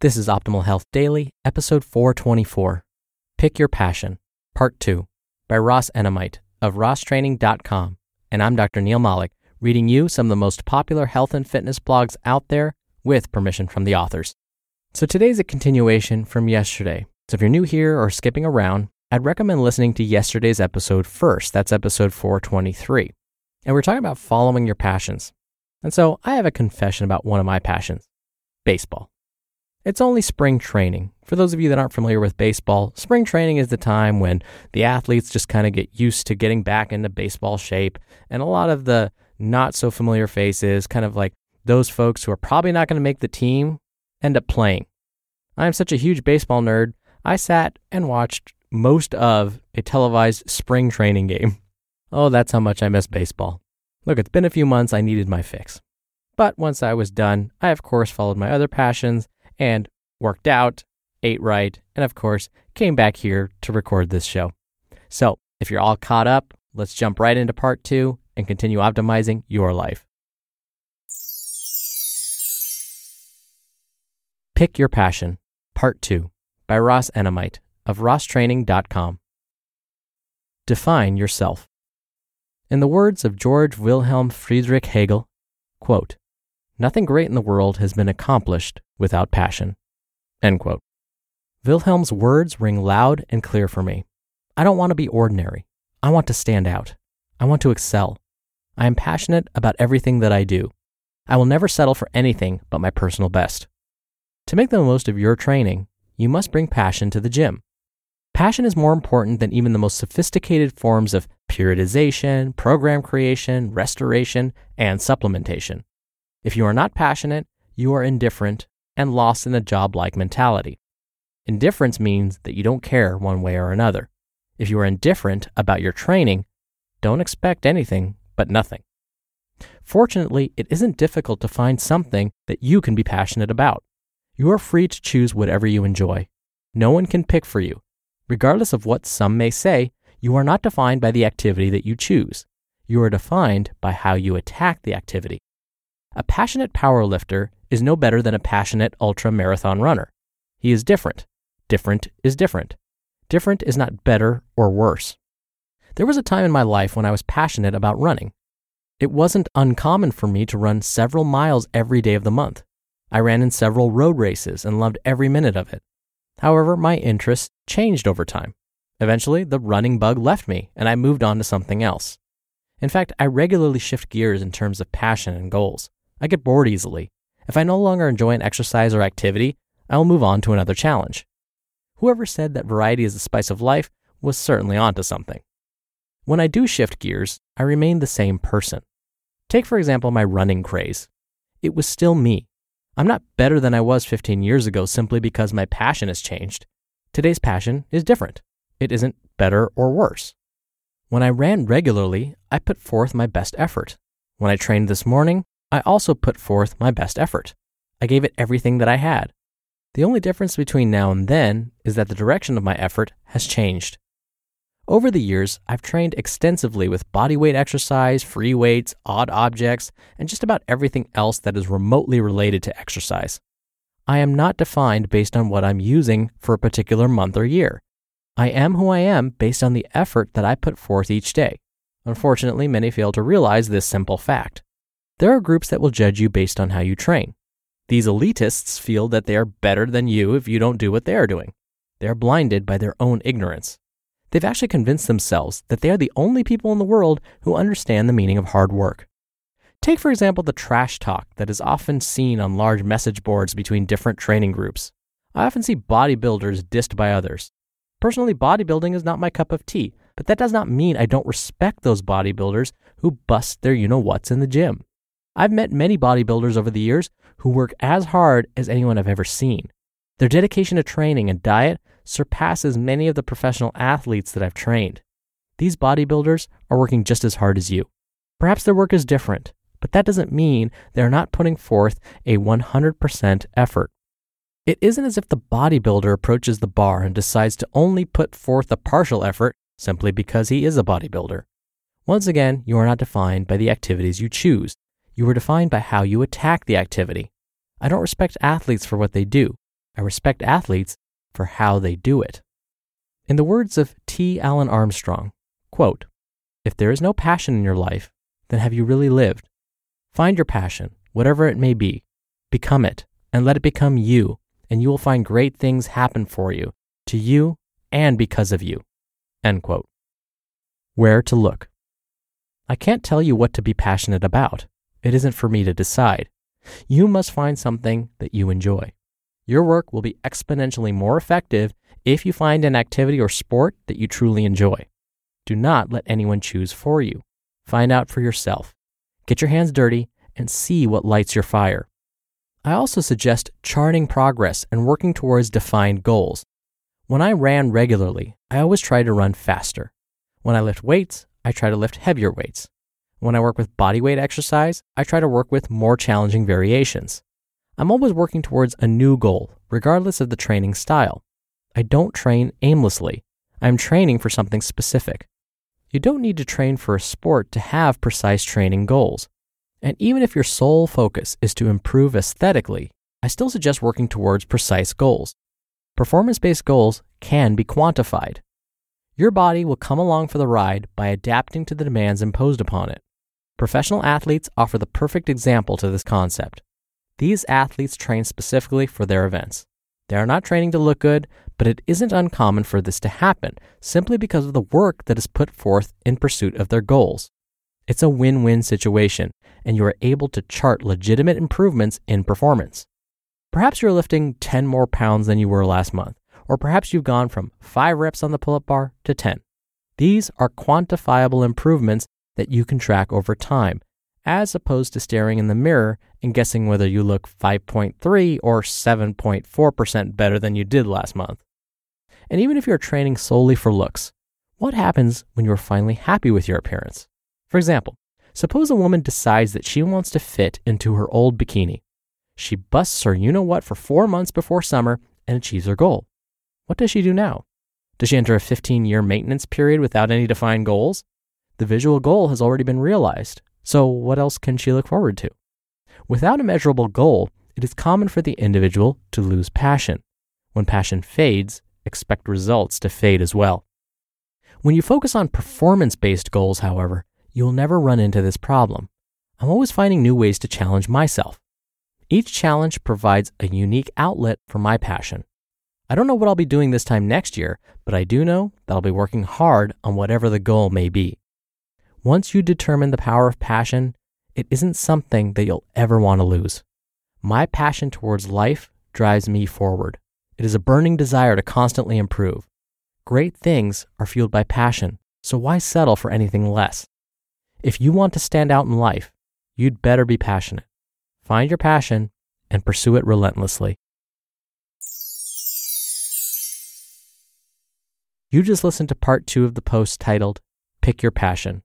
This is Optimal Health Daily, episode 424 Pick Your Passion, Part 2, by Ross Enamait of RossTraining.com. And I'm Dr. Neal Malik, reading you some of the most popular health and fitness blogs out there with permission from the authors. So today's a continuation from yesterday. So if you're new here or skipping around, I'd recommend listening to yesterday's episode first. That's episode 423. And we're talking about following your passions. And so I have a confession about one of my passions baseball. It's only spring training. For those of you that aren't familiar with baseball, spring training is the time when the athletes just kind of get used to getting back into baseball shape. And a lot of the not so familiar faces, kind of like those folks who are probably not going to make the team, end up playing. I am such a huge baseball nerd, I sat and watched most of a televised spring training game. Oh, that's how much I miss baseball. Look, it's been a few months, I needed my fix. But once I was done, I of course followed my other passions and worked out, ate right, and of course, came back here to record this show. So, if you're all caught up, let's jump right into part two and continue optimizing your life. Pick Your Passion, Part 2 by Ross Enamait of RossTraining.com. Define yourself. In the words of George Wilhelm Friedrich Hegel, quote, Nothing great in the world has been accomplished without passion. Wilhelm's words ring loud and clear for me. I don't want to be ordinary. I want to stand out. I want to excel. I am passionate about everything that I do. I will never settle for anything but my personal best. To make the most of your training, you must bring passion to the gym. Passion is more important than even the most sophisticated forms of periodization, program creation, restoration, and supplementation. If you are not passionate, you are indifferent and lost in a job like mentality. Indifference means that you don't care one way or another. If you are indifferent about your training, don't expect anything but nothing. Fortunately, it isn't difficult to find something that you can be passionate about. You are free to choose whatever you enjoy. No one can pick for you. Regardless of what some may say, you are not defined by the activity that you choose. You are defined by how you attack the activity. A passionate powerlifter is no better than a passionate ultra marathon runner. He is different. Different is different. Different is not better or worse. There was a time in my life when I was passionate about running. It wasn't uncommon for me to run several miles every day of the month. I ran in several road races and loved every minute of it. However, my interests changed over time. Eventually, the running bug left me and I moved on to something else. In fact, I regularly shift gears in terms of passion and goals. I get bored easily. If I no longer enjoy an exercise or activity, I will move on to another challenge. Whoever said that variety is the spice of life was certainly onto something. When I do shift gears, I remain the same person. Take, for example, my running craze. It was still me. I'm not better than I was 15 years ago simply because my passion has changed. Today's passion is different. It isn't better or worse. When I ran regularly, I put forth my best effort. When I trained this morning, I also put forth my best effort. I gave it everything that I had. The only difference between now and then is that the direction of my effort has changed. Over the years, I've trained extensively with bodyweight exercise, free weights, odd objects, and just about everything else that is remotely related to exercise. I am not defined based on what I'm using for a particular month or year. I am who I am based on the effort that I put forth each day. Unfortunately, many fail to realize this simple fact. There are groups that will judge you based on how you train. These elitists feel that they are better than you if you don't do what they are doing. They are blinded by their own ignorance. They've actually convinced themselves that they are the only people in the world who understand the meaning of hard work. Take, for example, the trash talk that is often seen on large message boards between different training groups. I often see bodybuilders dissed by others. Personally, bodybuilding is not my cup of tea, but that does not mean I don't respect those bodybuilders who bust their you know whats in the gym. I've met many bodybuilders over the years who work as hard as anyone I've ever seen. Their dedication to training and diet surpasses many of the professional athletes that I've trained. These bodybuilders are working just as hard as you. Perhaps their work is different, but that doesn't mean they're not putting forth a 100% effort. It isn't as if the bodybuilder approaches the bar and decides to only put forth a partial effort simply because he is a bodybuilder. Once again, you are not defined by the activities you choose. You are defined by how you attack the activity. I don't respect athletes for what they do. I respect athletes for how they do it. In the words of T. Alan Armstrong, quote, If there is no passion in your life, then have you really lived? Find your passion, whatever it may be, become it, and let it become you, and you will find great things happen for you, to you, and because of you. End quote. Where to look. I can't tell you what to be passionate about. It isn't for me to decide. You must find something that you enjoy. Your work will be exponentially more effective if you find an activity or sport that you truly enjoy. Do not let anyone choose for you. Find out for yourself. Get your hands dirty and see what lights your fire. I also suggest charting progress and working towards defined goals. When I ran regularly, I always try to run faster. When I lift weights, I try to lift heavier weights. When I work with body weight exercise, I try to work with more challenging variations. I'm always working towards a new goal, regardless of the training style. I don't train aimlessly. I'm training for something specific. You don't need to train for a sport to have precise training goals. And even if your sole focus is to improve aesthetically, I still suggest working towards precise goals. Performance based goals can be quantified. Your body will come along for the ride by adapting to the demands imposed upon it. Professional athletes offer the perfect example to this concept. These athletes train specifically for their events. They are not training to look good, but it isn't uncommon for this to happen simply because of the work that is put forth in pursuit of their goals. It's a win win situation, and you are able to chart legitimate improvements in performance. Perhaps you're lifting 10 more pounds than you were last month, or perhaps you've gone from 5 reps on the pull up bar to 10. These are quantifiable improvements that you can track over time, as opposed to staring in the mirror and guessing whether you look 5.3 or 7.4% better than you did last month. And even if you're training solely for looks, what happens when you're finally happy with your appearance? For example, suppose a woman decides that she wants to fit into her old bikini. She busts her you know what for four months before summer and achieves her goal. What does she do now? Does she enter a 15 year maintenance period without any defined goals? The visual goal has already been realized, so what else can she look forward to? Without a measurable goal, it is common for the individual to lose passion. When passion fades, expect results to fade as well. When you focus on performance based goals, however, you'll never run into this problem. I'm always finding new ways to challenge myself. Each challenge provides a unique outlet for my passion. I don't know what I'll be doing this time next year, but I do know that I'll be working hard on whatever the goal may be. Once you determine the power of passion, it isn't something that you'll ever want to lose. My passion towards life drives me forward. It is a burning desire to constantly improve. Great things are fueled by passion, so why settle for anything less? If you want to stand out in life, you'd better be passionate. Find your passion and pursue it relentlessly. You just listened to part two of the post titled Pick Your Passion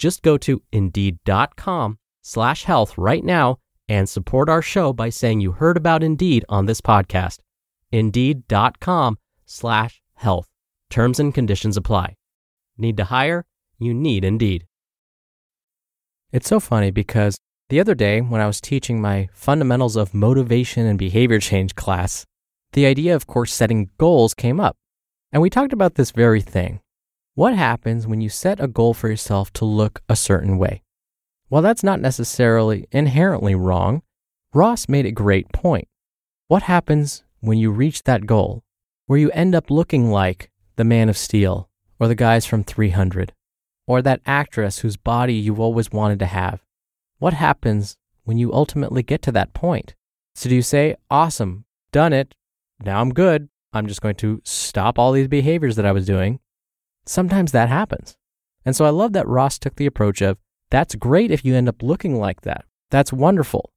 Just go to indeed.com slash health right now and support our show by saying you heard about Indeed on this podcast. Indeed.com slash health. Terms and conditions apply. Need to hire? You need Indeed. It's so funny because the other day when I was teaching my Fundamentals of Motivation and Behavior Change class, the idea of course setting goals came up. And we talked about this very thing. What happens when you set a goal for yourself to look a certain way? While that's not necessarily inherently wrong, Ross made a great point. What happens when you reach that goal, where you end up looking like the Man of Steel, or the guys from 300, or that actress whose body you've always wanted to have? What happens when you ultimately get to that point? So do you say, awesome, done it, now I'm good, I'm just going to stop all these behaviors that I was doing? Sometimes that happens. And so I love that Ross took the approach of, that's great if you end up looking like that. That's wonderful.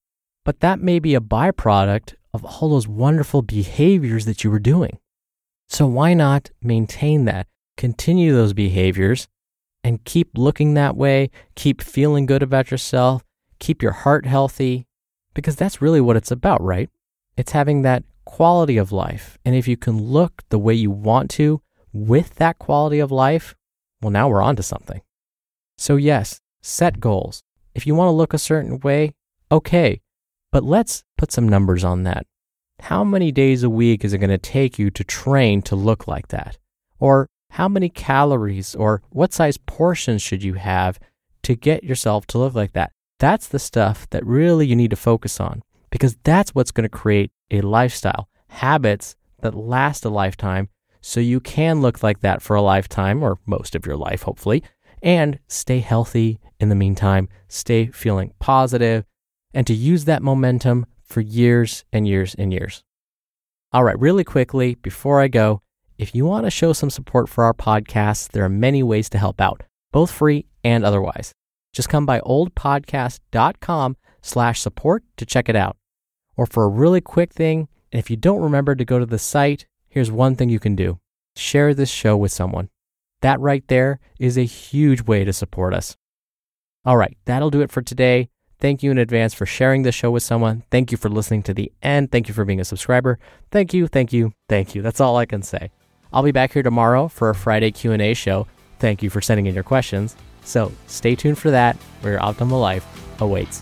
But that may be a byproduct of all those wonderful behaviors that you were doing. So why not maintain that, continue those behaviors, and keep looking that way, keep feeling good about yourself, keep your heart healthy, because that's really what it's about, right? It's having that quality of life. And if you can look the way you want to with that quality of life, well, now we're on to something. So, yes, set goals. If you want to look a certain way, okay, but let's put some numbers on that. How many days a week is it going to take you to train to look like that? Or how many calories or what size portions should you have to get yourself to look like that? That's the stuff that really you need to focus on because that's what's going to create a lifestyle, habits that last a lifetime so you can look like that for a lifetime or most of your life, hopefully, and stay healthy in the meantime, stay feeling positive, and to use that momentum for years and years and years. All right, really quickly, before I go, if you want to show some support for our podcast, there are many ways to help out, both free and otherwise. Just come by oldpodcast.com slash support to check it out. Or for a really quick thing, if you don't remember to go to the site, here's one thing you can do. Share this show with someone. That right there is a huge way to support us. All right, that'll do it for today. Thank you in advance for sharing this show with someone. Thank you for listening to the end. Thank you for being a subscriber. Thank you, thank you, thank you. That's all I can say. I'll be back here tomorrow for a Friday Q&A show. Thank you for sending in your questions. So, stay tuned for that where your optimal life awaits.